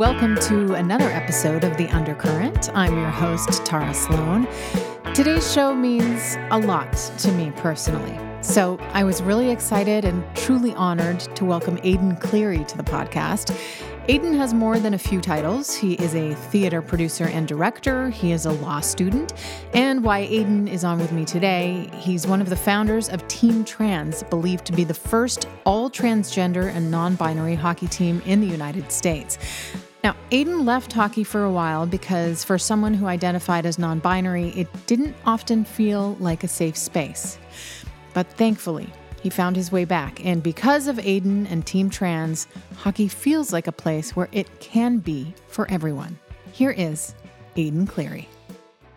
Welcome to another episode of The Undercurrent. I'm your host, Tara Sloan. Today's show means a lot to me personally. So I was really excited and truly honored to welcome Aiden Cleary to the podcast. Aiden has more than a few titles. He is a theater producer and director, he is a law student, and why Aiden is on with me today, he's one of the founders of Team Trans, believed to be the first all transgender and non binary hockey team in the United States. Now, Aiden left hockey for a while because for someone who identified as non binary, it didn't often feel like a safe space. But thankfully, he found his way back, and because of Aiden and Team Trans, hockey feels like a place where it can be for everyone. Here is Aiden Cleary.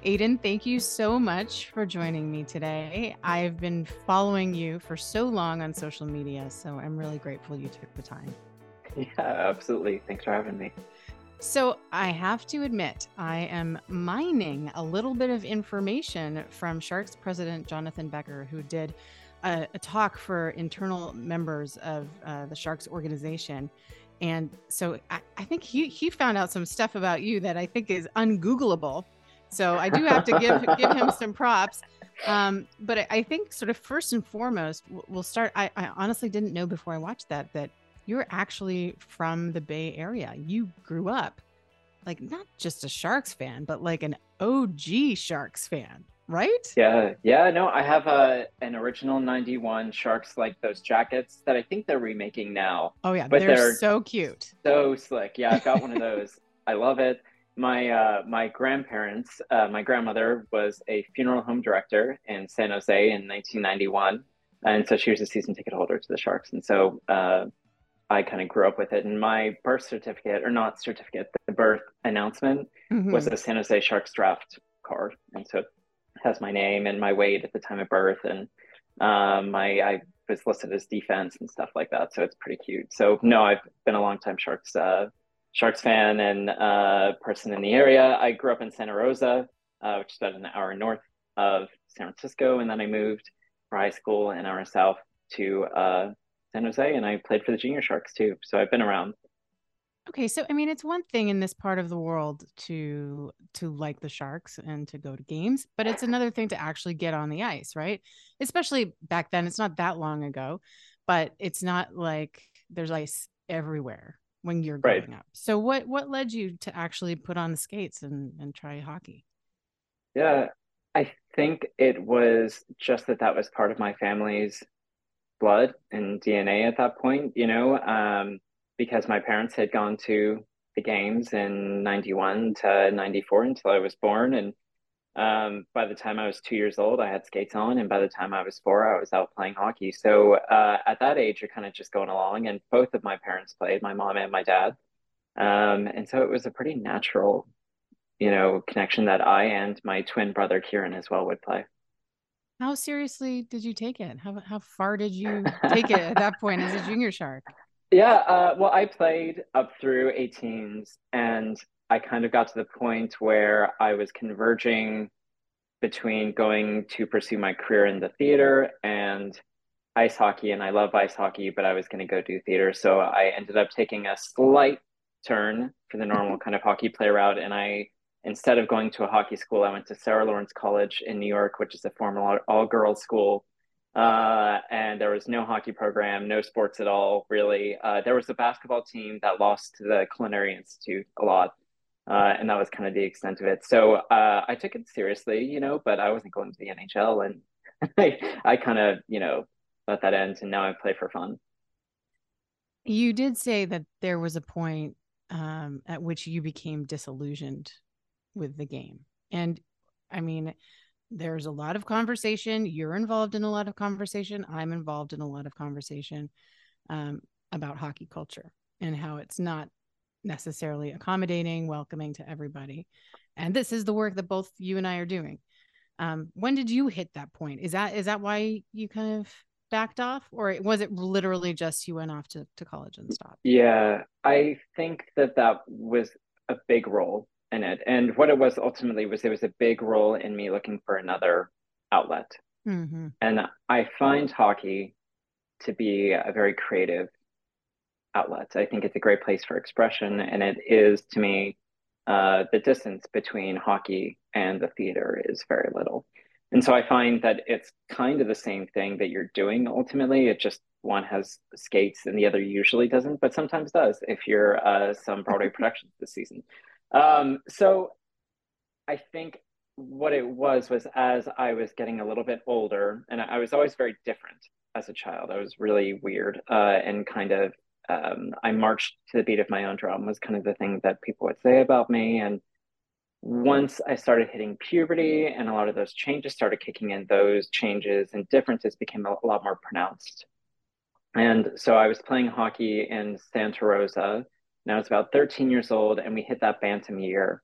Aiden, thank you so much for joining me today. I've been following you for so long on social media, so I'm really grateful you took the time. Yeah, absolutely. Thanks for having me. So, I have to admit, I am mining a little bit of information from Sharks president Jonathan Becker, who did a, a talk for internal members of uh, the Sharks organization. And so I, I, think he, he found out some stuff about you that I think is ungoogleable. So I do have to give give him some props. Um, but I, I, think sort of first and foremost, we'll start. I, I honestly didn't know before I watched that that you're actually from the Bay Area. You grew up like not just a Sharks fan, but like an OG Sharks fan right? Yeah, yeah. No, I have a an original '91 Sharks like those jackets that I think they're remaking now. Oh yeah, but they're, they're so cute, so slick. Yeah, I've got one of those. I love it. My uh, my grandparents, uh, my grandmother was a funeral home director in San Jose in 1991, and so she was a season ticket holder to the Sharks, and so. Uh, I kind of grew up with it. And my birth certificate, or not certificate, the birth announcement mm-hmm. was a San Jose Sharks draft card. And so it has my name and my weight at the time of birth, and um, my I was listed as defense and stuff like that. So it's pretty cute. So no, I've been a long time Sharks uh, Sharks fan and uh, person in the area. I grew up in Santa Rosa, uh, which is about an hour north of San Francisco, and then I moved for high school an hour south to uh, San Jose, and I played for the Junior Sharks too. So I've been around. Okay, so I mean, it's one thing in this part of the world to to like the Sharks and to go to games, but it's another thing to actually get on the ice, right? Especially back then. It's not that long ago, but it's not like there's ice everywhere when you're growing right. up. So what what led you to actually put on the skates and and try hockey? Yeah, I think it was just that that was part of my family's blood and DNA at that point. You know. Um, because my parents had gone to the games in 91 to 94 until I was born. And um, by the time I was two years old, I had skates on. And by the time I was four, I was out playing hockey. So uh, at that age, you're kind of just going along. And both of my parents played, my mom and my dad. Um, and so it was a pretty natural, you know, connection that I and my twin brother Kieran as well would play. How seriously did you take it? How, how far did you take it at that point as a junior shark? Yeah, uh, well, I played up through 18s, and I kind of got to the point where I was converging between going to pursue my career in the theater and ice hockey. And I love ice hockey, but I was going to go do theater. So I ended up taking a slight turn for the normal kind of hockey player route. And I, instead of going to a hockey school, I went to Sarah Lawrence College in New York, which is a formal all girls school uh, and there was no hockey program, no sports at all, really. Uh, there was a basketball team that lost to the Culinary Institute a lot, uh, and that was kind of the extent of it. So uh, I took it seriously, you know, but I wasn't going to the NHL, and I, I kind of, you know, let that end, and now I play for fun. You did say that there was a point um, at which you became disillusioned with the game. And I mean, there's a lot of conversation. You're involved in a lot of conversation. I'm involved in a lot of conversation um, about hockey culture and how it's not necessarily accommodating, welcoming to everybody. And this is the work that both you and I are doing. Um, when did you hit that point? Is that is that why you kind of backed off, or was it literally just you went off to, to college and stopped? Yeah, I think that that was a big role in it. And what it was ultimately was it was a big role in me looking for another outlet. Mm-hmm. And I find hockey to be a very creative outlet. I think it's a great place for expression, and it is to me uh, the distance between hockey and the theater is very little. And so I find that it's kind of the same thing that you're doing ultimately. It just one has skates and the other usually doesn't, but sometimes does if you're uh, some Broadway productions this season. Um, so I think what it was was as I was getting a little bit older, and I was always very different as a child. I was really weird uh, and kind of um, I marched to the beat of my own drum was kind of the thing that people would say about me. And once I started hitting puberty and a lot of those changes started kicking in, those changes and differences became a lot more pronounced. And so I was playing hockey in Santa Rosa. Now it's about 13 years old, and we hit that bantam year.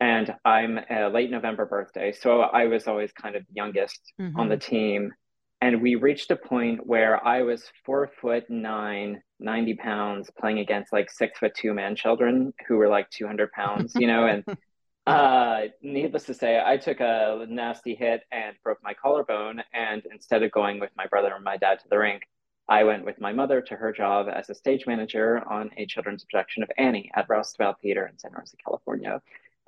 And I'm a late November birthday. So I was always kind of youngest mm-hmm. on the team. And we reached a point where I was four foot nine, 90 pounds, playing against like six foot two man children who were like 200 pounds, you know, and uh, needless to say, I took a nasty hit and broke my collarbone. And instead of going with my brother and my dad to the rink, I went with my mother to her job as a stage manager on a children's production of Annie at Roosevelt Theater in Santa Rosa, California.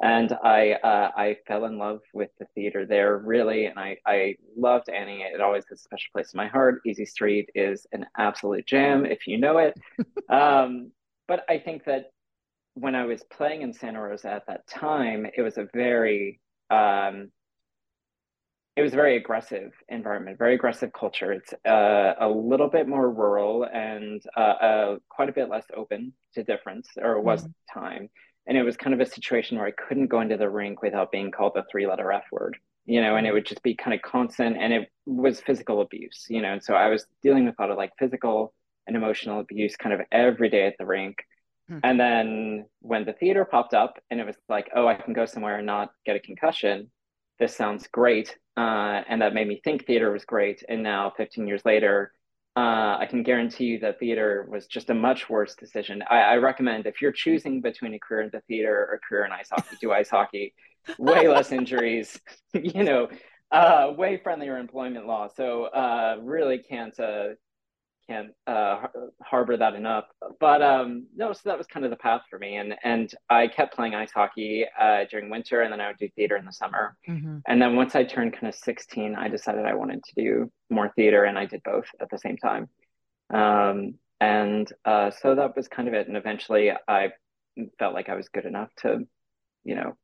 And I uh, I fell in love with the theater there really, and I I loved Annie. It always has a special place in my heart. Easy Street is an absolute jam if you know it. um, but I think that when I was playing in Santa Rosa at that time, it was a very um, it was a very aggressive environment, very aggressive culture. It's uh, a little bit more rural and uh, uh, quite a bit less open to difference, or it was mm-hmm. time. And it was kind of a situation where I couldn't go into the rink without being called the three letter F word, you know, and it would just be kind of constant and it was physical abuse, you know. And so I was dealing with a lot of like physical and emotional abuse kind of every day at the rink. Hmm. And then when the theater popped up and it was like, oh, I can go somewhere and not get a concussion, this sounds great. Uh, and that made me think theater was great. And now, 15 years later, uh, I can guarantee you that theater was just a much worse decision. I, I, recommend if you're choosing between a career in the theater or a career in ice hockey, do ice hockey. Way less injuries, you know, uh, way friendlier employment law. So uh, really can't uh, can't uh, harbor that enough. But um, no, so that was kind of the path for me, and and I kept playing ice hockey uh, during winter, and then I would do theater in the summer. Mm-hmm. And then once I turned kind of sixteen, I decided I wanted to do more theater, and I did both at the same time. Um, and uh, so that was kind of it. And eventually, I felt like I was good enough to, you know,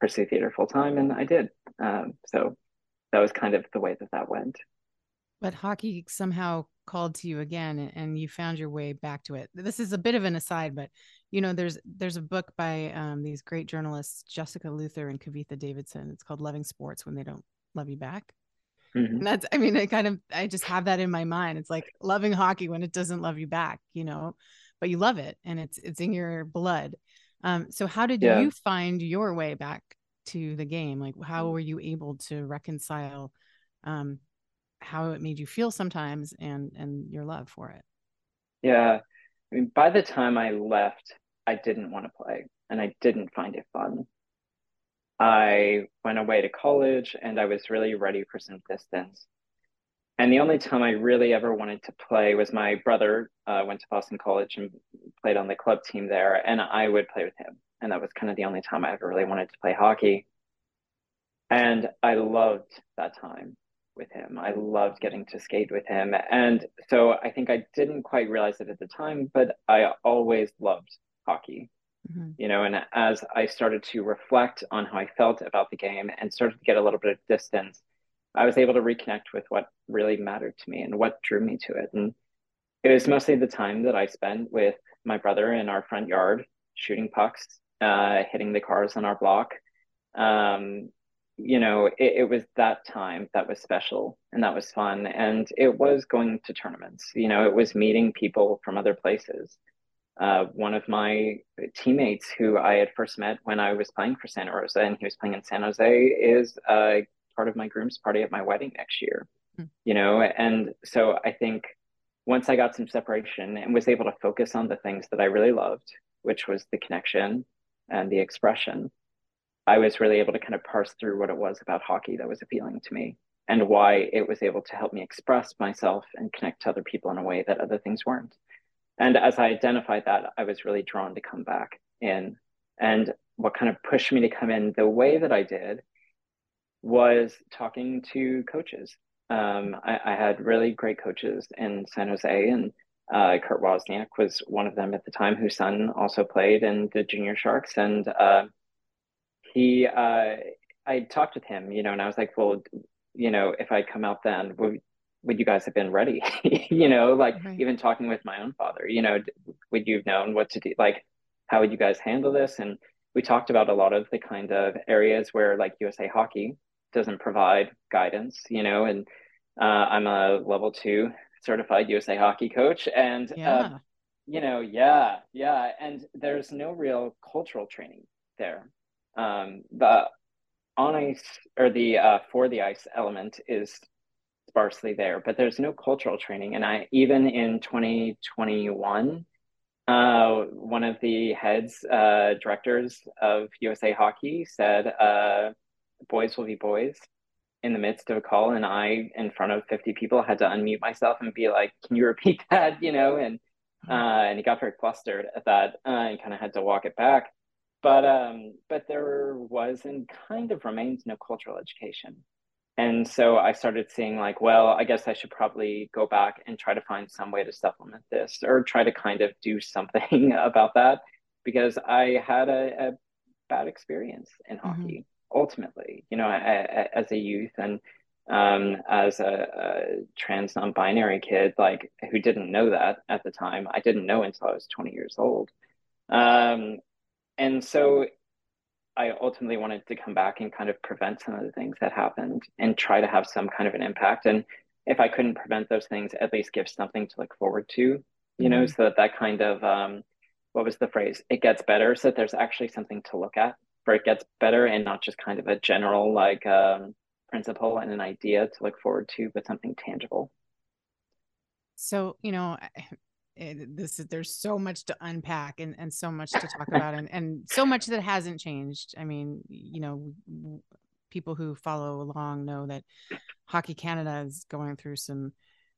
pursue theater full time, and I did. Um, so that was kind of the way that that went. But hockey somehow called to you again and you found your way back to it. This is a bit of an aside, but you know, there's there's a book by um, these great journalists, Jessica Luther and Kavitha Davidson. It's called Loving Sports When They Don't Love You Back. Mm-hmm. And that's I mean, I kind of I just have that in my mind. It's like loving hockey when it doesn't love you back, you know, but you love it and it's it's in your blood. Um, so how did yeah. you find your way back to the game? Like how were you able to reconcile um, how it made you feel sometimes and and your love for it. Yeah. I mean by the time i left i didn't want to play and i didn't find it fun. I went away to college and i was really ready for some distance. And the only time i really ever wanted to play was my brother uh, went to boston college and played on the club team there and i would play with him. And that was kind of the only time i ever really wanted to play hockey. And i loved that time with him. I loved getting to skate with him. And so I think I didn't quite realize it at the time, but I always loved hockey. Mm-hmm. You know, and as I started to reflect on how I felt about the game and started to get a little bit of distance, I was able to reconnect with what really mattered to me and what drew me to it. And it was mostly the time that I spent with my brother in our front yard, shooting pucks, uh, hitting the cars on our block, um, you know, it, it, was that time that was special and that was fun. And it was going to tournaments, you know, it was meeting people from other places. Uh, one of my teammates who I had first met when I was playing for Santa Rosa and he was playing in San Jose is uh, part of my groom's party at my wedding next year, mm. you know? And so I think once I got some separation and was able to focus on the things that I really loved, which was the connection and the expression, I was really able to kind of parse through what it was about hockey that was appealing to me and why it was able to help me express myself and connect to other people in a way that other things weren't. And as I identified that, I was really drawn to come back in. And what kind of pushed me to come in the way that I did was talking to coaches. Um, I, I, had really great coaches in San Jose, and uh, Kurt Wozniak was one of them at the time, whose son also played in the Junior Sharks. And uh, he uh, I talked with him, you know, and I was like, well, you know, if I come out then, would would you guys have been ready? you know, like right. even talking with my own father, you know, would you have known what to do? Like, how would you guys handle this? And we talked about a lot of the kind of areas where like USA Hockey doesn't provide guidance, you know, and uh, I'm a level two certified USA Hockey coach, and uh, yeah. uh, you know, yeah, yeah, and there's no real cultural training there um, the on ice or the uh, for the ice element is sparsely there, but there's no cultural training. And I even in 2021, uh, one of the heads uh, directors of USA Hockey said, uh, "Boys will be boys." In the midst of a call, and I, in front of 50 people, had to unmute myself and be like, "Can you repeat that?" You know, and uh, and he got very flustered at that uh, and kind of had to walk it back but um, but there was and kind of remains no cultural education. And so i started seeing like well i guess i should probably go back and try to find some way to supplement this or try to kind of do something about that because i had a, a bad experience in mm-hmm. hockey ultimately you know I, I, as a youth and um, as a, a trans non-binary kid like who didn't know that at the time. I didn't know until i was 20 years old. Um, and so I ultimately wanted to come back and kind of prevent some of the things that happened and try to have some kind of an impact. And if I couldn't prevent those things, at least give something to look forward to, you mm-hmm. know, so that that kind of, um, what was the phrase? It gets better. So that there's actually something to look at where it gets better and not just kind of a general like um, principle and an idea to look forward to, but something tangible. So, you know, it, this is there's so much to unpack and, and so much to talk about and, and so much that hasn't changed. I mean you know people who follow along know that hockey canada is going through some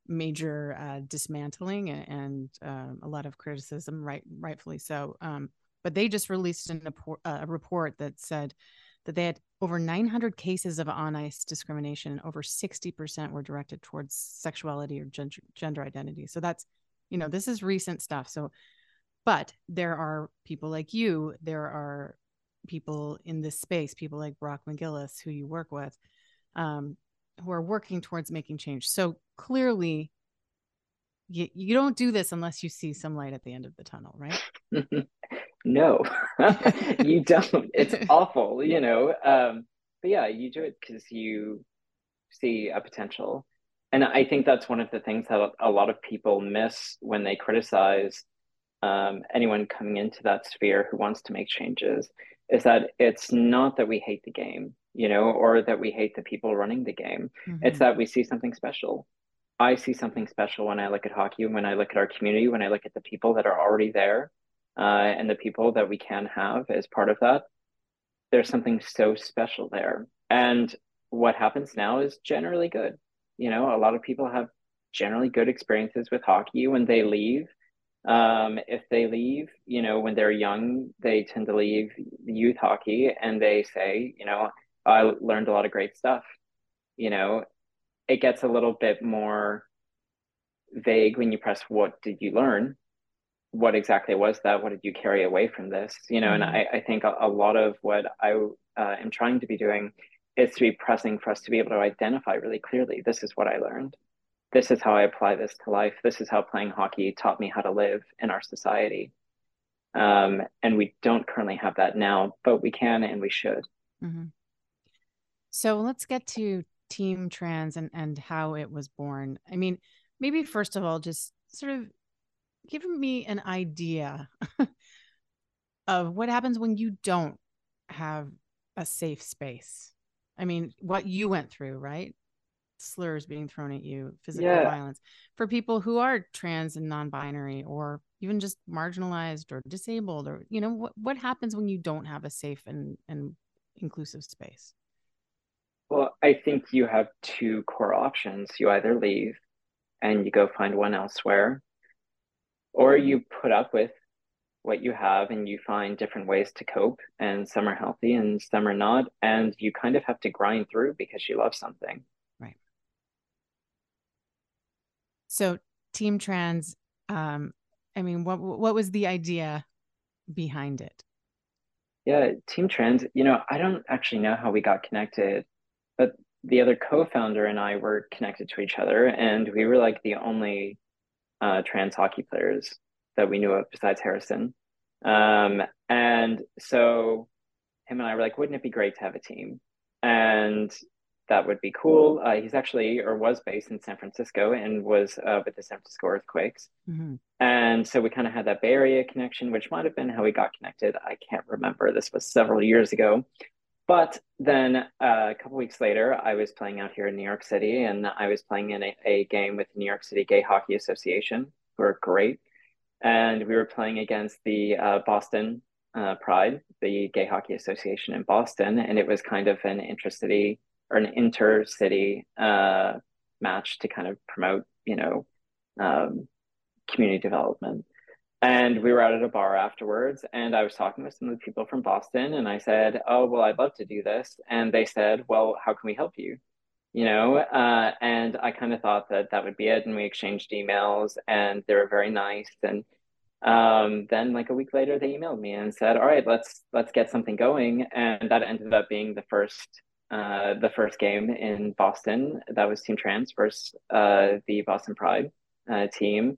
major uh, dismantling and, and um, a lot of criticism right rightfully so um, but they just released an, a report that said that they had over 900 cases of on ice discrimination and over 60% were directed towards sexuality or gender, gender identity. So that's you know this is recent stuff so but there are people like you there are people in this space people like brock mcgillis who you work with um, who are working towards making change. So clearly you, you don't do this unless you see some light at the end of the tunnel right? No you don't. It's awful you know um, but yeah you do it because you see a potential and I think that's one of the things that a lot of people miss when they criticize um, anyone coming into that sphere who wants to make changes is that it's not that we hate the game, you know, or that we hate the people running the game. Mm-hmm. It's that we see something special. I see something special when I look at hockey, when I look at our community, when I look at the people that are already there, uh, and the people that we can have as part of that. There's something so special there. And what happens now is generally good you know, a lot of people have generally good experiences with hockey when they leave. Um, if they leave, you know, when they're young, they tend to leave youth hockey and they say, you know, I learned a lot of great stuff. You know, it gets a little bit more vague when you press what did you learn? What exactly was that? What did you carry away from this? You know, mm-hmm. and I, I think a, a, lot of what I uh, am trying to be doing is to be pressing for us to be able to identify really clearly this is what I learned. This is how I apply this to life. This is how playing hockey taught me how to live in our society. Um, and we don't currently have that now, but we can and we should. Mm-hmm. So let's get to Team Trans and, and how it was born. I mean, maybe first of all, just sort of give me an idea of what happens when you don't have a safe space. I mean, what you went through, right? Slurs being thrown at you, physical yeah. violence for people who are trans and non-binary or even just marginalized or disabled or you know what what happens when you don't have a safe and and inclusive space? Well, I think you have two core options. You either leave and you go find one elsewhere, or you put up with what you have and you find different ways to cope, and some are healthy and some are not, and you kind of have to grind through because you love something. Right. So, Team Trans, um, I mean, what what was the idea behind it? Yeah, Team Trans, you know, I don't actually know how we got connected but the other co-founder and I were connected to each other, and we were like the only uh, trans hockey players that we knew of besides Harrison. Um, and so him and I were like, wouldn't it be great to have a team? And that would be cool. Uh, he's actually or was based in San Francisco and was uh, with the San Francisco earthquakes. Mm-hmm. And so we kind of had that Bay Area connection, which might have been how we got connected. I can't remember. This was several years ago. But then uh, a couple weeks later, I was playing out here in New York City, and I was playing in a, a game with the New York City Gay Hockey Association, who are great. And we were playing against the uh, Boston uh, Pride, the Gay Hockey Association in Boston, and it was kind of an intercity or an intercity uh, match to kind of promote, you know, um, community development. And we were out at a bar afterwards, and I was talking with some of the people from Boston, and I said, "Oh, well, I'd love to do this." And they said, "Well, how can we help you?" You know, uh, and I kind of thought that that would be it, and we exchanged emails, and they were very nice. And um, then, like a week later, they emailed me and said, "All right, let's let's get something going," and that ended up being the first uh, the first game in Boston. That was Team Trans versus uh, the Boston Pride uh, team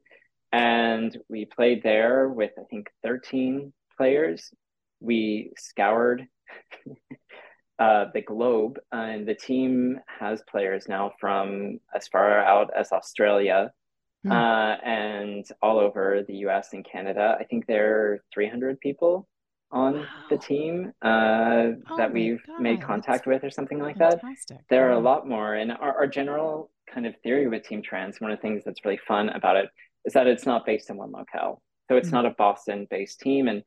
and we played there with I think 13 players. We scoured uh, the globe, and the team has players now from as far out as Australia mm. uh, and all over the U.S. and Canada. I think there are 300 people on wow. the team uh, oh that we've God, made contact with or something like fantastic. that. There are a lot more, and our, our general kind of theory with Team Trans, one of the things that's really fun about it is that it's not based in one locale. So it's mm-hmm. not a Boston based team. And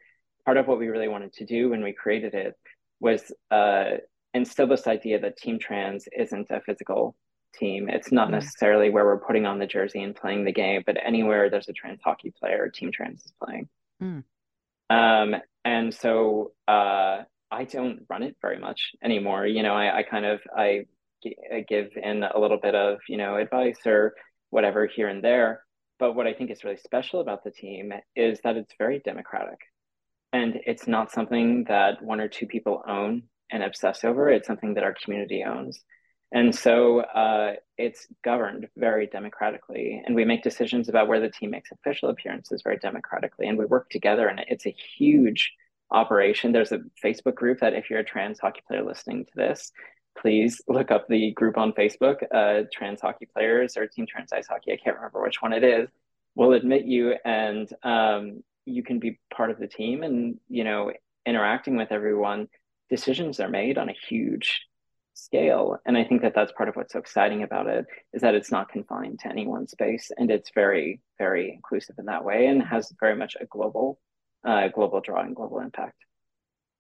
part of what we really wanted to do when we created it was uh, instill this idea that Team Trans isn't a physical team. It's not necessarily where we're putting on the jersey and playing the game, but anywhere there's a trans hockey player, Team Trans is playing. Mm. Um, and so uh, I don't run it very much anymore. You know, I, I kind of I, I give in a little bit of you know advice or whatever here and there but what I think is really special about the team is that it's very democratic. And it's not something that one or two people own and obsess over. It's something that our community owns. And so uh, it's governed very democratically. And we make decisions about where the team makes official appearances very democratically. And we work together. And it's a huge operation. There's a Facebook group that if you're a trans hockey player listening to this, please look up the group on Facebook, uh, Trans Hockey Players or Team Trans Ice Hockey. I can't remember which one it is. We'll admit you, and um, you can be part of the team. And you know, interacting with everyone, decisions are made on a huge scale. And I think that that's part of what's so exciting about it is that it's not confined to any one space, and it's very, very inclusive in that way, and has very much a global, uh, global draw and global impact.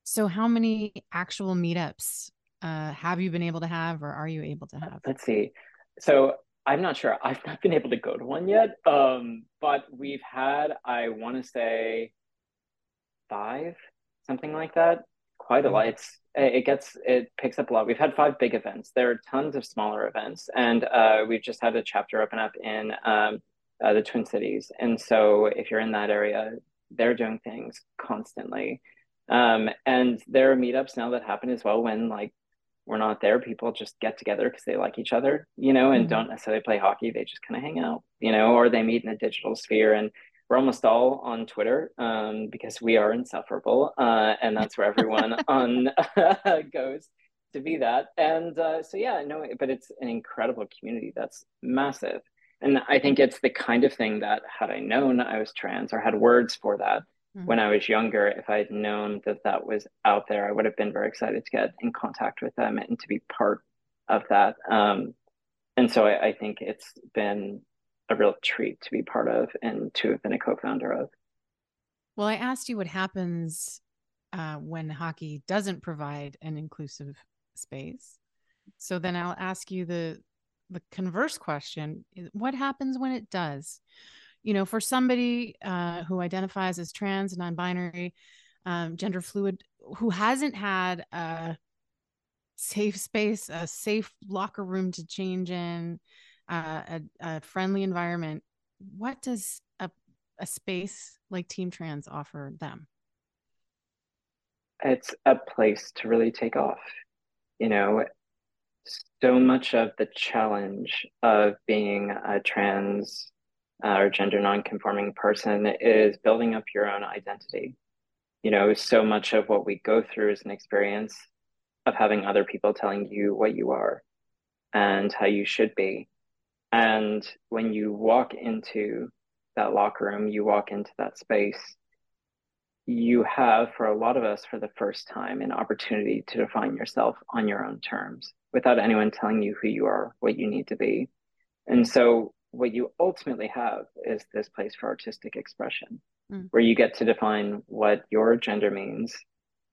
So, how many actual meetups uh, have you been able to have or are you able to have? Let's see. So I'm not sure. I've not been able to go to one yet. Um, but we've had, I want to say, five, something like that. Quite a lot. It's it gets it picks up a lot. We've had five big events. There are tons of smaller events, and uh, we've just had a chapter open up in um, uh, the Twin Cities. And so, if you're in that area, they're doing things constantly. Um, and there are meetups now that happen as well when like we're not there, people just get together because they like each other, you know, and mm-hmm. don't necessarily play hockey. They just kind of hang out, you know, or they meet in a digital sphere. And we're almost all on Twitter um, because we are insufferable, uh, and that's where everyone on goes to be that. And uh, so, yeah, no, but it's an incredible community that's massive, and I think it's the kind of thing that had I known I was trans or had words for that mm-hmm. when I was younger, if I had known that that was out there, I would have been very excited to get in contact with them and to be part of that. Um, and so I, I think it's been a real treat to be part of and to have been a co-founder of. Well, I asked you what happens uh, when hockey doesn't provide an inclusive space. So then I'll ask you the the converse question: What happens when it does? You know, for somebody uh, who identifies as trans, non-binary, um, gender fluid, who hasn't had a safe space, a safe locker room to change in, a, a, friendly environment, what does a, a space like Team Trans offer them? It's a place to really take off. You know, so much of the challenge of being a trans uh, or gender non-conforming person is building up your own identity. You know, so much of what we go through is an experience of having other people telling you what you are and how you should be and when you walk into that locker room, you walk into that space, you have, for a lot of us, for the first time, an opportunity to define yourself on your own terms without anyone telling you who you are, what you need to be. And so, what you ultimately have is this place for artistic expression, mm. where you get to define what your gender means,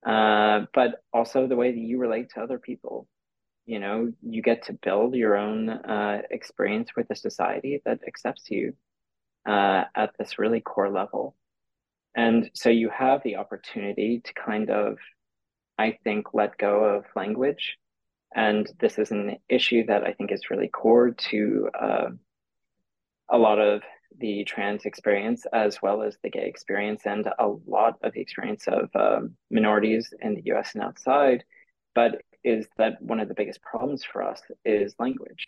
uh, but also the way that you relate to other people you know you get to build your own uh, experience with a society that accepts you uh, at this really core level. And so you have the opportunity to kind of i think let go of language. And this is an issue that i think is really core to uh, a lot of the trans experience as well as the gay experience and a lot of the experience of um, minorities in the us and outside. But is that one of the biggest problems for us is language.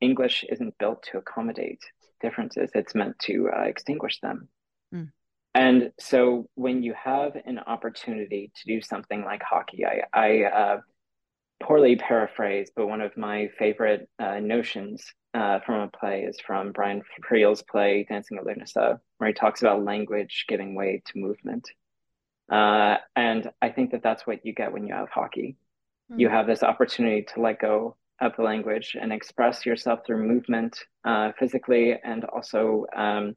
English isn't built to accommodate differences, it's meant to uh, extinguish them. Mm. And so when you have an opportunity to do something like hockey, I, I uh, poorly paraphrase, but one of my favorite uh, notions uh, from a play is from Brian Friel's play Dancing at Lughnasa, where he talks about language giving way to movement. Uh, and I think that that's what you get when you have hockey mm-hmm. you have this opportunity to let go of the language and express yourself through movement uh, physically and also um,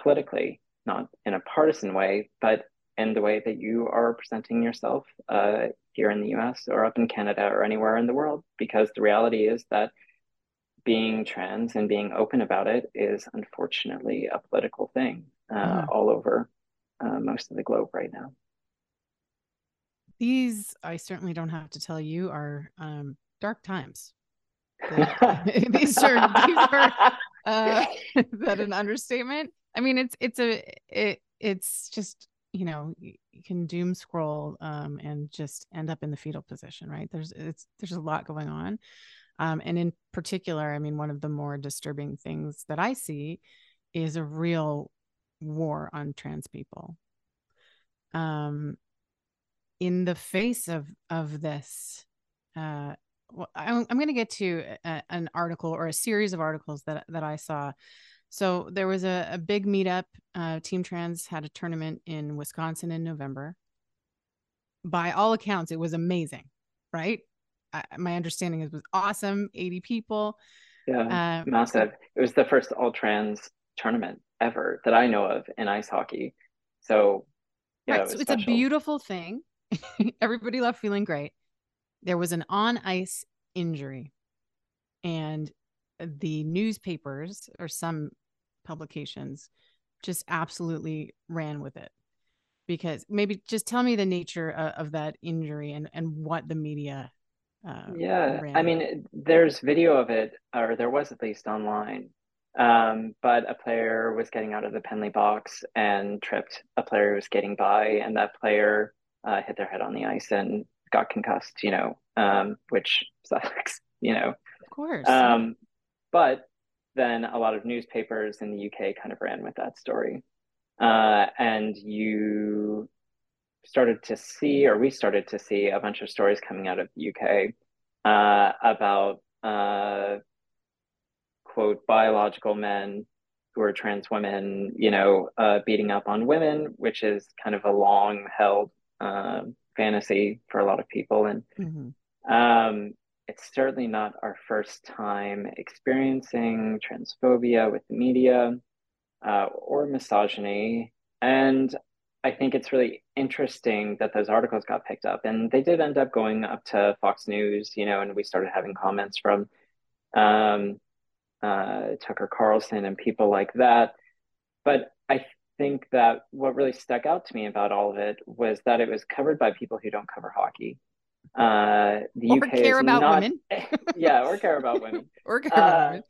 politically, not in a partisan way, but in the way that you are presenting yourself uh, here in the US or up in Canada or anywhere in the world. Because the reality is that being trans and being open about it is unfortunately a political thing uh, mm-hmm. all over uh, most of the globe right now these I certainly don't have to tell you are um, dark times. these are these are uh, is that an understatement? I mean, it's it's a it it's just you know you can doom scroll um, and just end up in the fetal position, right? There's it's there's a lot going on, um, and in particular, I mean, one of the more disturbing things that I see is a real war on trans people. Um, in the face of of this uh well, I'm, I'm going to get to a, an article or a series of articles that that I saw. So there was a, a big meetup. Uh, Team Trans had a tournament in Wisconsin in November. By all accounts, it was amazing, right? I, my understanding is it was awesome. 80 people. Yeah, uh, massive. It was the first all trans tournament ever that I know of in ice hockey. So yeah, right, it so it's special. a beautiful thing. Everybody left feeling great. There was an on ice injury, and the newspapers or some publications just absolutely ran with it. Because maybe just tell me the nature of, of that injury and, and what the media uh, yeah i mean there's video of it or there was at least online. Um, but a player was getting out of the penalty box and tripped. A player who was getting by and that player uh, hit their head on the ice and got concussed, you know, um, which sucks, you know. Of course. Um, but then a lot of newspapers in the UK kind of ran with that story. Uh, and you started to see, or we started to see, a bunch of stories coming out of the UK uh, about, uh, quote, biological men who are trans women, you know, uh, beating up on women, which is kind of a long held um, fantasy for a lot of people. And mm-hmm. um, it's certainly not our first time experiencing transphobia with the media uh, or misogyny. And I think it's really interesting that those articles got picked up. And they did end up going up to Fox News, you know, and we started having comments from um, uh, Tucker Carlson and people like that. But I think that what really stuck out to me about all of it was that it was covered by people who don't cover hockey. Uh, the or UK care about not, women. yeah, or care about women. or care about uh, women.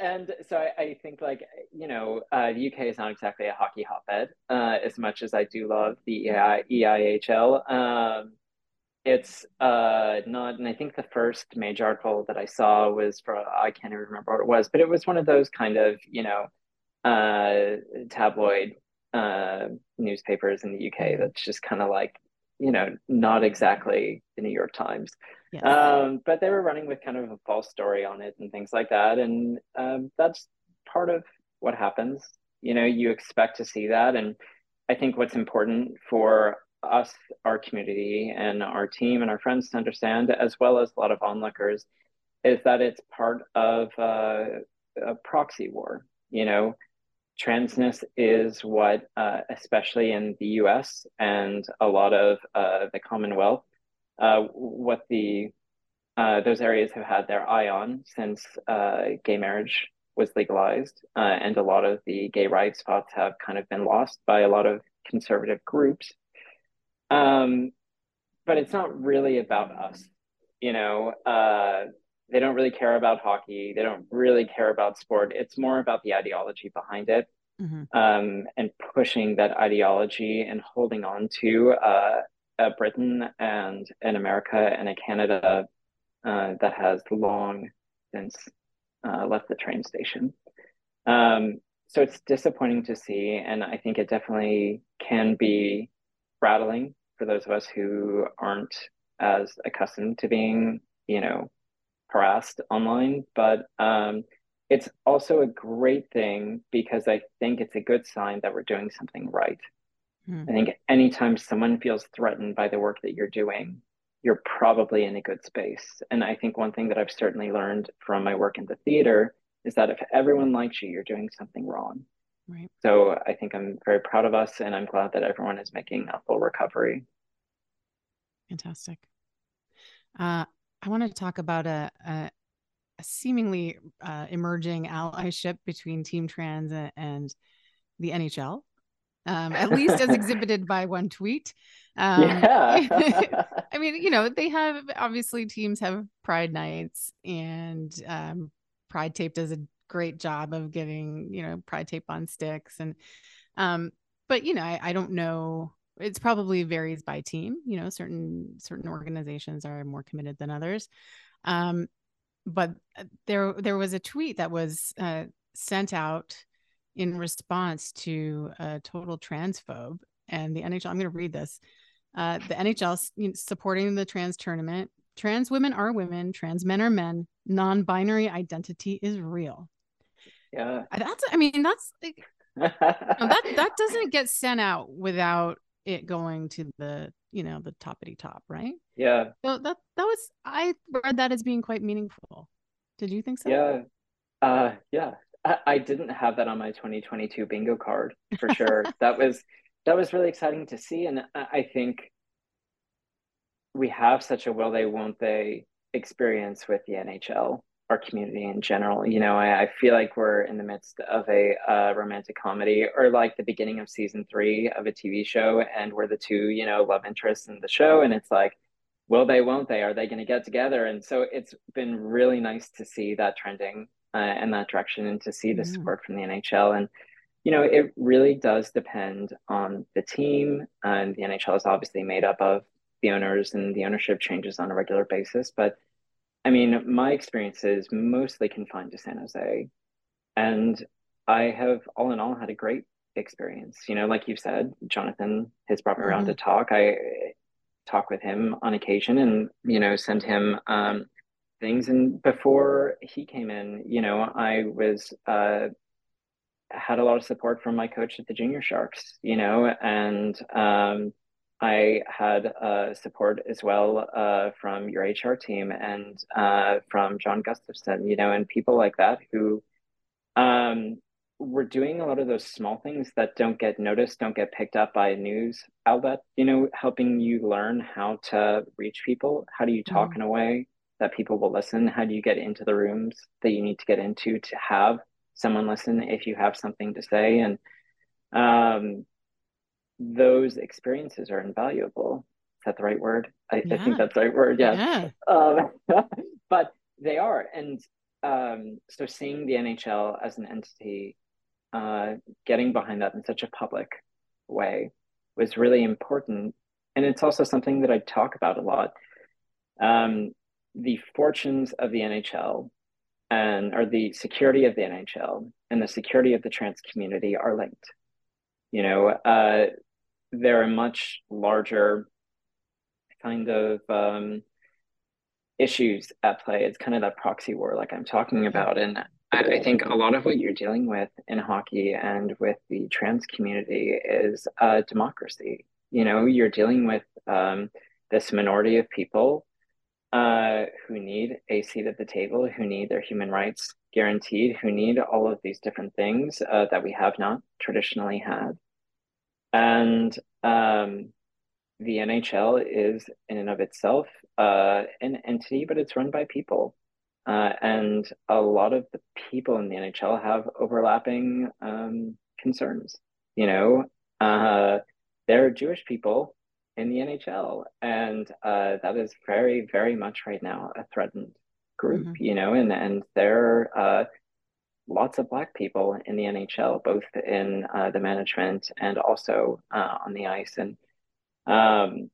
And so I, I, think, like you know, uh, the UK is not exactly a hockey hotbed. Uh, as much as I do love the EI, EIHL, um, it's uh, not. And I think the first major article that I saw was for I can't even remember what it was, but it was one of those kind of you know uh, tabloid uh, newspapers in the UK that's just kind of like, you know, not exactly the New York Times. Yes. Um, but they were running with kind of a false story on it and things like that. And um, that's part of what happens. You know, you expect to see that. And I think what's important for us, our community, and our team and our friends to understand, as well as a lot of onlookers, is that it's part of uh, a proxy war. You know, transness is what, uh, especially in the US and a lot of uh, the Commonwealth, uh, what the uh, those areas have had their eye on since uh, gay marriage was legalized, uh, and a lot of the gay rights spots have kind of been lost by a lot of conservative groups. Um, but it's not really about us, you know they don't really care about hockey. They don't really care about sport. It's more about the ideology behind it mm-hmm. um, and pushing that ideology and holding on to uh, a Britain and an America and a Canada uh, that has long since uh, left the train station. Um, so it's disappointing to see. And I think it definitely can be rattling for those of us who aren't as accustomed to being, you know, harassed online, but um, it's also a great thing because I think it's a good sign that we're doing something right. Mm. I think anytime someone feels threatened by the work that you're doing, you're probably in a good space. And I think one thing that I've certainly learned from my work in the theater is that if everyone likes you, you're doing something wrong. Right. So I think I'm very proud of us and I'm glad that everyone is making a full recovery. Fantastic. Uh, I want to talk about a, a, a seemingly uh, emerging allyship between Team Trans and the NHL, um, at least as exhibited by one tweet. Um, yeah. I mean, you know, they have obviously teams have Pride nights, and um, Pride Tape does a great job of getting you know Pride Tape on sticks, and um, but you know, I, I don't know it's probably varies by team you know certain certain organizations are more committed than others. Um but uh, there there was a tweet that was uh, sent out in response to a total transphobe and the nhl i'm going to read this uh, the nhl supporting the trans tournament trans women are women trans men are men non-binary identity is real. Yeah. That's i mean that's like, that that doesn't get sent out without it going to the you know the toppity top right? Yeah. So that that was i read that as being quite meaningful. Did you think so? Yeah. Uh yeah. I, I didn't have that on my 2022 bingo card for sure. That was that was really exciting to see and i think we have such a will they won't they experience with the nhl our community in general. You know, I, I, feel like we're in the midst of a uh, romantic comedy or like the beginning of season three of a TV show, and we're the two, you know, love interests in the show. And it's like, will they, won't they? Are they going to get together? And so it's been really nice to see that trending uh, in that direction and to see the mm. support from the NHL. And, you know, it really does depend on the team. And the NHL is obviously made up of the owners, and the ownership changes on a regular basis. But I mean, my experience is mostly confined to San Jose. and I have all in all had a great experience. You know, like you said, Jonathan has brought me around mm-hmm. to talk. I talk with him on occasion and, you know, send him um, things. And before he came in, you know, I was, uh, had a lot of support from my coach at the Junior Sharks, you know, and um, I had uh, support as well uh, from your HR team and uh, from John Gustafson, you know, and people like that who um, we're doing a lot of those small things that don't get noticed, don't get picked up by a news outlet, you know, helping you learn how to reach people. How do you talk mm. in a way that people will listen? How do you get into the rooms that you need to get into to have someone listen if you have something to say? And um, those experiences are invaluable. Is that the right word? I, yeah. I think that's the right word. Yeah. yeah. Um, but they are. And um, so seeing the NHL as an entity uh, getting behind that in such a public way was really important. And it's also something that I talk about a lot. Um, the fortunes of the NHL and or the security of the NHL and the security of the trans community are linked. You know, uh, they're a much larger kind of um, issues at play. It's kind of that proxy war, like I'm talking about, and I, I think a lot of what you're dealing with in hockey and with the trans community is uh, democracy. You know, you're dealing with um, this minority of people uh, who need a seat at the table, who need their human rights guaranteed, who need all of these different things uh, that we have not traditionally had. And um, the NHL is, in and of itself, uh, an entity, but it's run by people. Uh, and a lot of the people in the NHL have overlapping um, concerns. You know, uh, there are Jewish people in the NHL, and uh, that is very, very much right now a threatened group. Mm-hmm. You know, and and there are uh, lots of Black people in the NHL, both in uh, the management and also uh, on the ice, and um,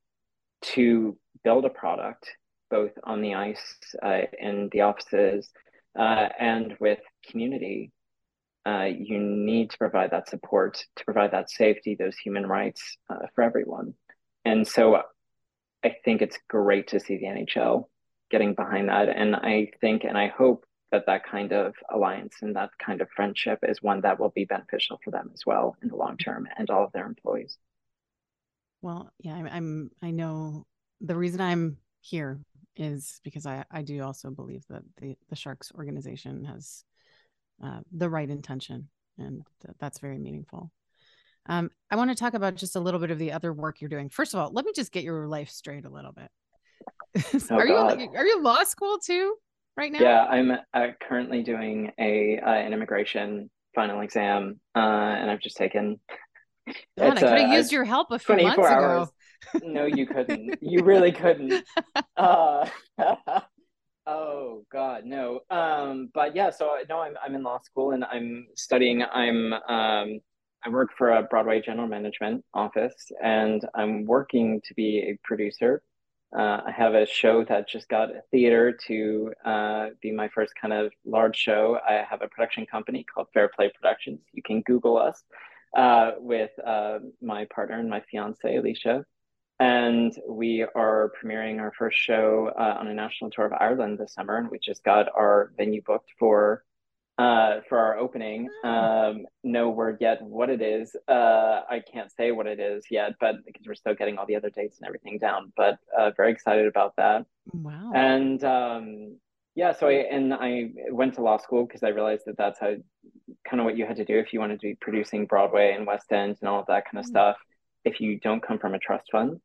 to build a product both on the ice, uh, in the offices, uh, and with community, uh, you need to provide that support, to provide that safety, those human rights uh, for everyone. And so I think it's great to see the NHL getting behind that. And I think and I hope that that kind of alliance and that kind of friendship is one that will be beneficial for them as well in the long term and all of their employees. Well, yeah, I'm, I'm I know the reason I'm here is because I, I do also believe that the, the Sharks organization has uh, the right intention, and th- that's very meaningful. Um, I want to talk about just a little bit of the other work you're doing. First of all, let me just get your life straight a little bit. oh, are God. you are you law school too right now? Yeah, I'm uh, currently doing a uh, an immigration final exam, uh, and I've just taken. God, I could have uh, used your help a few months hours. ago no, you couldn't. You really couldn't. Uh, oh God, no. Um, but yeah, so no, I'm I'm in law school and I'm studying. I'm um, I work for a Broadway general management office, and I'm working to be a producer. Uh, I have a show that just got a theater to uh, be my first kind of large show. I have a production company called Fair Play Productions. You can Google us uh, with uh, my partner and my fiance, Alicia and we are premiering our first show uh, on a national tour of Ireland this summer, and we just got our venue booked for uh, for our opening. Oh. Um, no word yet what it is. Uh, I can't say what it is yet, but because we're still getting all the other dates and everything down. But uh, very excited about that. Wow! And um, yeah, so I and I went to law school because I realized that that's how kind of what you had to do if you wanted to be producing Broadway and West End and all of that kind of mm. stuff if you don't come from a trust fund.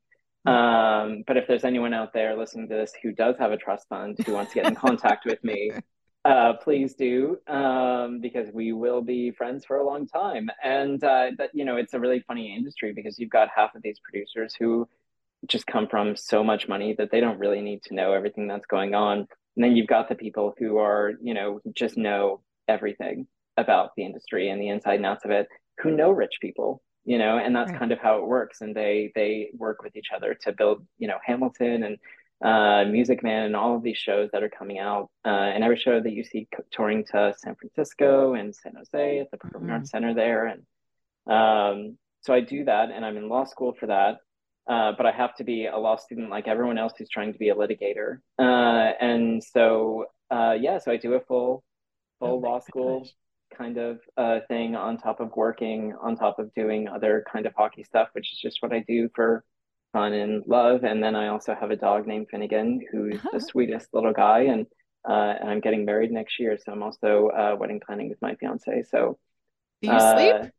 Um, but if there's anyone out there listening to this who does have a trust fund who wants to get in contact with me, uh, please do um, because we will be friends for a long time. And uh, that you know, it's a really funny industry because you've got half of these producers who just come from so much money that they don't really need to know everything that's going on. And then you've got the people who are, you know, just know everything about the industry and the inside and outs of it, who know rich people you know and that's right. kind of how it works and they they work with each other to build you know hamilton and uh, Music Man, and all of these shows that are coming out. Uh, and every show that you see touring to San Francisco and San Jose at the Performing mm-hmm. Arts Center there. And um, so I do that, and I'm in law school for that. Uh, but I have to be a law student like everyone else who's trying to be a litigator. Uh, and so, uh, yeah, so I do a full, full oh law school gosh. kind of uh, thing on top of working, on top of doing other kind of hockey stuff, which is just what I do for fun and love. And then I also have a dog named Finnegan, who's the sweetest little guy, and uh, and I'm getting married next year, so I'm also uh, wedding planning with my fiance. So, do you sleep?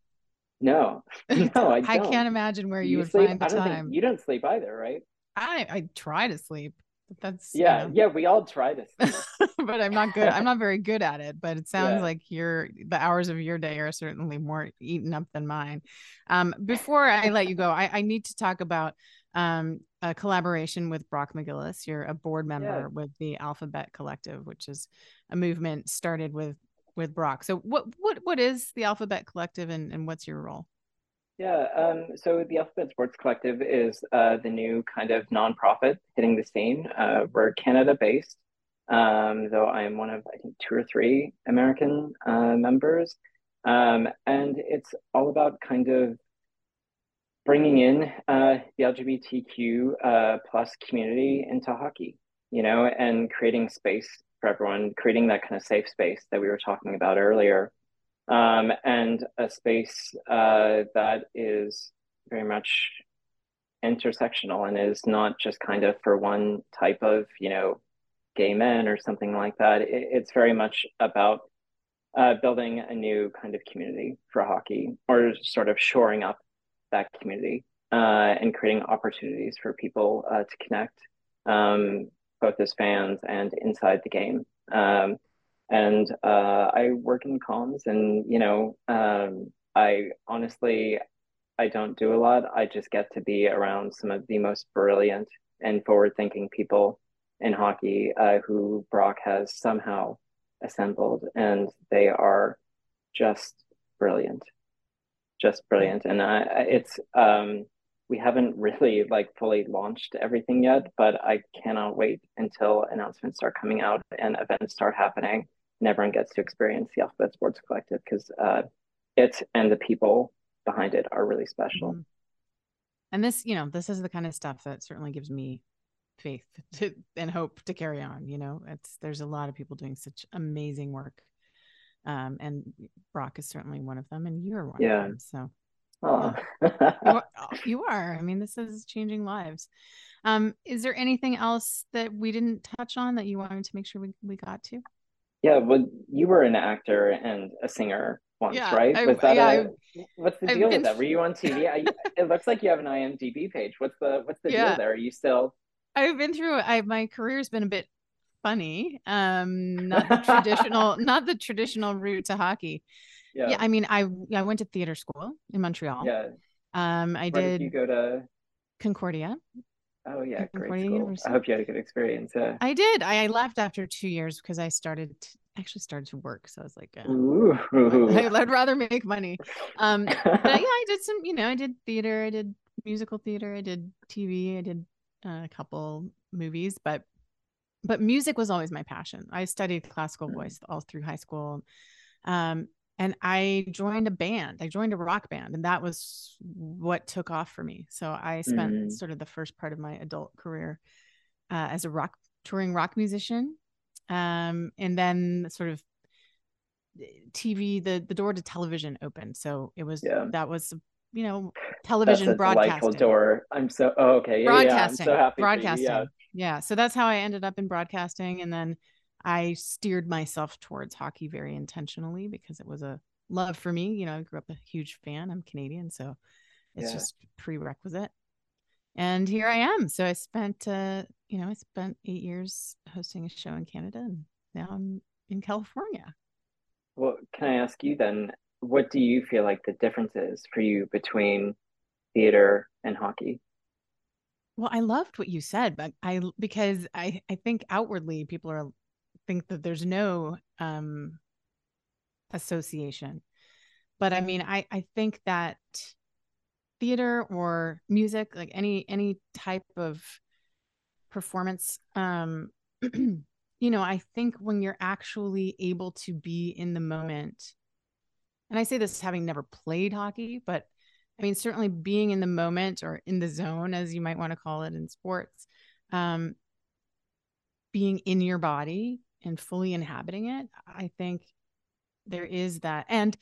No, no, I, I can't imagine where you, you would sleep? find the time. you don't sleep either, right? I I try to sleep. That's yeah, you know. yeah. We all try to but I'm not good. I'm not very good at it. But it sounds yeah. like your the hours of your day are certainly more eaten up than mine. Um, before I let you go, I, I need to talk about um, a collaboration with Brock McGillis. You're a board member yeah. with the Alphabet Collective, which is a movement started with with Brock. So what what what is the Alphabet Collective and, and what's your role? Yeah, um, so the Alphabet Sports Collective is uh, the new kind of nonprofit hitting the scene. Uh, we're Canada based, um, though I am one of I think two or three American uh, members, um, and it's all about kind of bringing in uh, the LGBTQ uh, plus community into hockey, you know, and creating space for everyone, creating that kind of safe space that we were talking about earlier, um, and a space uh, that is very much intersectional and is not just kind of for one type of, you know, gay men or something like that. It, it's very much about uh, building a new kind of community for hockey or sort of shoring up that community uh, and creating opportunities for people uh, to connect, um, both as fans and inside the game. Um, and uh, I work in comms, and you know, um, I honestly, I don't do a lot. I just get to be around some of the most brilliant and forward-thinking people in hockey uh, who Brock has somehow assembled, and they are just brilliant just brilliant. And I, it's um, we haven't really like fully launched everything yet, but I cannot wait until announcements start coming out and events start happening, and everyone gets to experience the Alphabet Sports Collective because uh, it and the people behind it are really special. Mm-hmm. And this, you know, this is the kind of stuff that certainly gives me faith to, and hope to carry on. You know, it's there's a lot of people doing such amazing work um, and Brock is certainly one of them, and you're one yeah. of them. So, oh. yeah. you, are, I mean, this is changing lives. Um, is there anything else that we didn't touch on that you wanted to make sure we, we got to? Yeah, well, you were an actor and a singer once, yeah, right? Was I, that yeah, a, what's the deal with that? Were you on TV? I, it looks like you have an IMDb page. What's the what's the yeah. deal there? Are you still? I've been through. I my career's been a bit funny. Um, not the traditional, not the traditional route to hockey. Yeah. yeah. I mean, I I went to theater school in Montreal. Yeah. Um, I did, did. You go to Concordia. Oh yeah, great school. University. I hope you had a good experience. Yeah. I did. I, I left after two years because I started actually started to work. So I was like, uh, I'd rather make money. Um, but yeah, I did some. You know, I did theater. I did musical theater. I did TV. I did uh, a couple movies, but but music was always my passion. I studied classical mm. voice all through high school. Um, and I joined a band. I joined a rock band, and that was what took off for me. So I spent mm. sort of the first part of my adult career uh, as a rock touring rock musician, um, and then sort of eh, TV. the The door to television opened, so it was yeah. that was you know television That's a broadcasting. door. I'm so oh, okay. Yeah, broadcasting. Yeah, I'm so happy. Broadcasting. Yeah yeah so that's how i ended up in broadcasting and then i steered myself towards hockey very intentionally because it was a love for me you know i grew up a huge fan i'm canadian so it's yeah. just prerequisite. And here i am so i spent uh you know i spent eight years hosting a show in canada and now i'm in california. Well can i ask you then what do you feel like the difference is for you between theater and hockey well, I loved what you said, but I because I I think outwardly people are think that there's no um association. But I mean, I I think that theater or music, like any any type of performance um you know i think when you're actually able to be in the moment and i say this having never played hockey but i mean certainly being in the moment or in the zone as you might want to call it in sports um being in your body and fully inhabiting it i think there is that and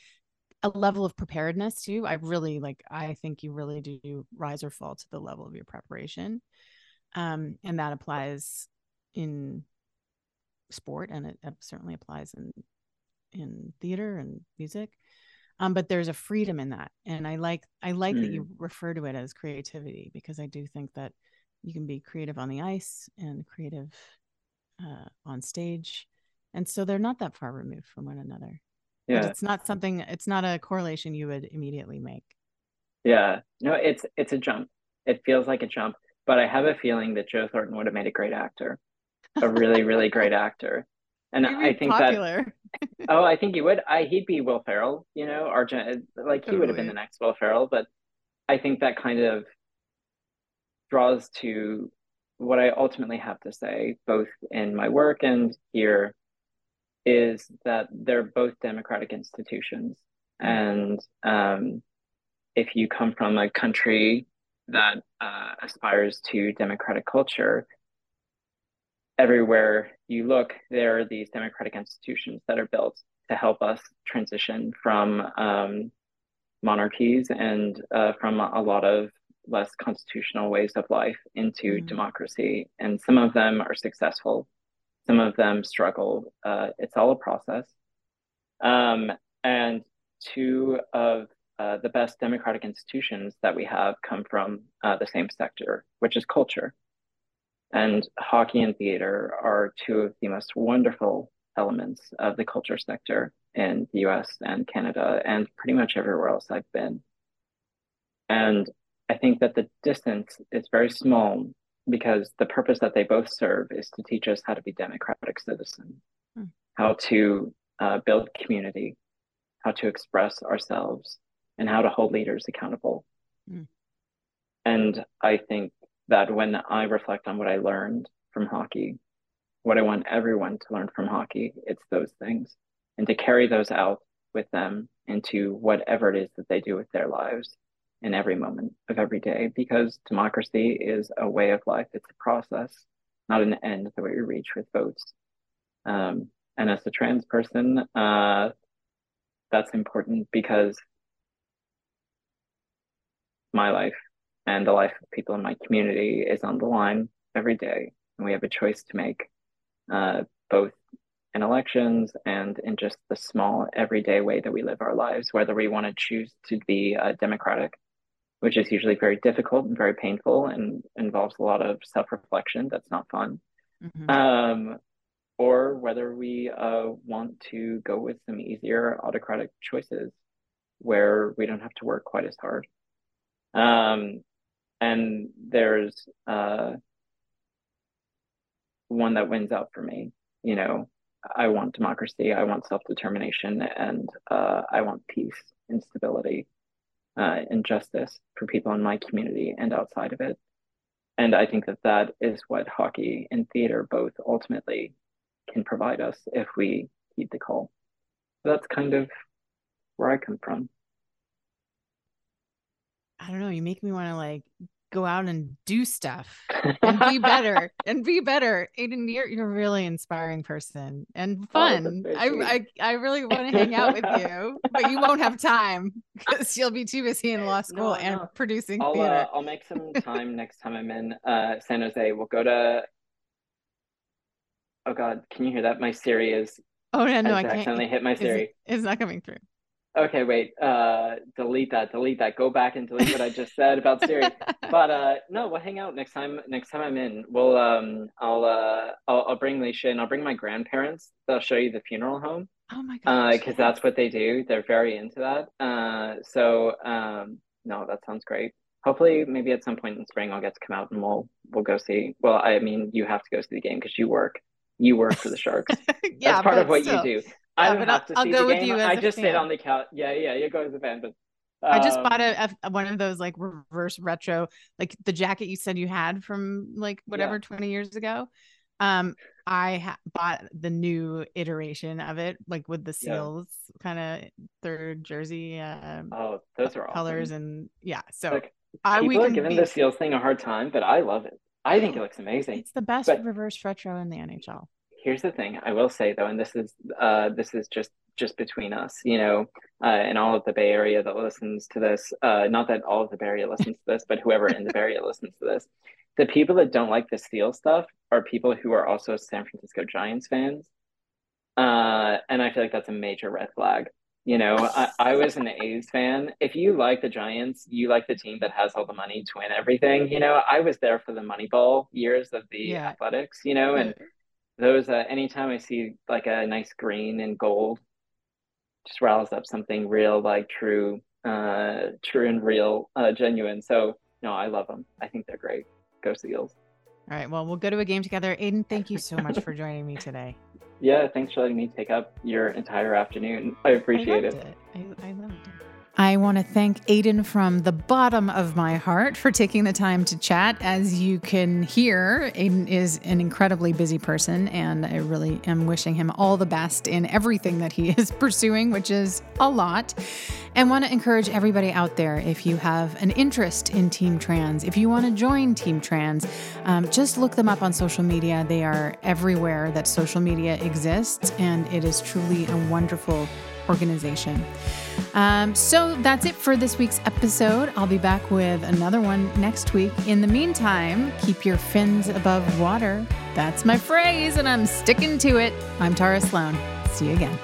a level of preparedness too. I really like i think you really do rise or fall to the level of your preparation um, and that applies in sport and it, it certainly applies in in theater and music um, but there's a freedom in that and i like i like mm. that you mm. refer to it as creativity because i do think that you can be creative on the ice and creative uh, on stage and so they're not that far removed from one another yeah but it's not something it's not a correlation you would immediately make yeah no it's it's a jump it feels like a jump but I have a feeling that Joe Thornton would have made a great actor, a really, really great actor. And I think popular. that oh, I think he would. I he'd be Will Ferrell, you know, Argent like he would have been the next Will Ferrell. But I think that kind of draws to what I ultimately have to say, both in my work and here, is that they're both democratic institutions. And um, if you come from a country that uh, aspires to democratic culture, everywhere you look, there are these democratic institutions that are built to help us transition from um, monarchies and uh, from a lot of less constitutional ways of life into mm-hmm. democracy. And some of them are successful, some of them struggle. Uh, it's all a process. Um, and two of uh, the best democratic institutions that we have come from uh, the same sector, which is culture. And hockey and theater are two of the most wonderful elements of the culture sector in the US and Canada and pretty much everywhere else I've been. And I think that the distance is very small because the purpose that they both serve is to teach us how to be democratic citizens, hmm. how to uh, build community, how to express ourselves, and how to hold leaders accountable. Mm. And I think that when I reflect on what I learned from hockey, what I want everyone to learn from hockey, it's those things. And to carry those out with them into whatever it is that they do with their lives in every moment of every day. Because democracy is a way of life. It's a process not an end that we reach with votes. Um, and as a trans person uh, that's important because my life and the life of people in my community is on the line every day. And we have a choice to make, uh, both in elections and in just the small everyday way that we live our lives, whether we want to choose to be uh, democratic, which is usually very difficult and very painful and involves a lot of self reflection. That's not fun. Mm-hmm. Um, or whether we uh, want to go with some easier autocratic choices where we don't have to work quite as hard. Um, and there's uh, one that wins out for me. You know, I want democracy, I want self determination, and uh, I want peace and stability uh, and justice for people in my community and outside of it. And I think that that is what hockey and theater both ultimately can provide us if we heed the call. So that's kind of where I come from. I don't know, you make me want to like go out and do stuff and be better and be better. Aiden, you're you're a really inspiring person and oh, fun. Oh, I, I I really want to hang out with you, but you won't have time because you'll be too busy in law school no, and no. producing I'll, theater. Uh, I'll make some time next time I'm in uh, San Jose. We'll go to. Oh God, can you hear that? My Siri is. Oh no, no, I can't. Accidentally hit my Siri. It's, it's not coming through. Okay, wait. Uh, delete that. Delete that. Go back and delete what I just said about Siri. but uh, no, we'll hang out next time. Next time I'm in, we'll um, I'll uh, I'll, I'll bring Leisha and I'll bring my grandparents. They'll show you the funeral home. Oh my god. Because uh, that's what they do. They're very into that. Uh, so um, no, that sounds great. Hopefully, maybe at some point in spring, I'll get to come out and we'll we'll go see. Well, I mean, you have to go see the game because you work. You work for the Sharks. yeah, that's part of what still. you do. I don't have to I'll see the game. I just sit on the couch. Yeah, yeah, you go as a fan, but I just bought a, um, a, one of those like reverse retro, like the jacket you said you had from like whatever yeah. 20 years ago. Um, I ha- bought the new iteration of it, like with the seals yeah. kind of third jersey. Uh, oh, those are all colors awesome. and yeah. So like, I people are giving be... the seals thing a hard time, but I love it. I think it looks amazing. It's the best but reverse retro in the NHL. Here's the thing I will say though, and this is uh, this is just just between us, you know, uh, and all of the Bay Area that listens to this. Uh, not that all of the Bay Area listens to this, but whoever in the Bay Area listens to this. The people that don't like the steel stuff are people who are also San Francisco Giants fans. Uh, and I feel like that's a major red flag. You know, I, I was an A's fan. If you like the Giants, you like the team that has all the money to win everything. You know, I was there for the Moneyball years of the yeah. Athletics, you know, and those, uh, anytime I see like a nice green and gold just riles up something real, like true, uh, true and real, uh, genuine. So no, I love them. I think they're great. Go Seals. All right. Well, we'll go to a game together. Aiden, thank you so much for joining me today. Yeah, thanks for letting me take up your entire afternoon. I appreciate I it. it. I, I loved it. I want to thank Aiden from the bottom of my heart for taking the time to chat. As you can hear, Aiden is an incredibly busy person, and I really am wishing him all the best in everything that he is pursuing, which is a lot. And want to encourage everybody out there if you have an interest in Team Trans, if you want to join Team Trans, um, just look them up on social media. They are everywhere that social media exists, and it is truly a wonderful organization. Um, so that's it for this week's episode. I'll be back with another one next week. In the meantime, keep your fins above water. That's my phrase, and I'm sticking to it. I'm Tara Slone. See you again.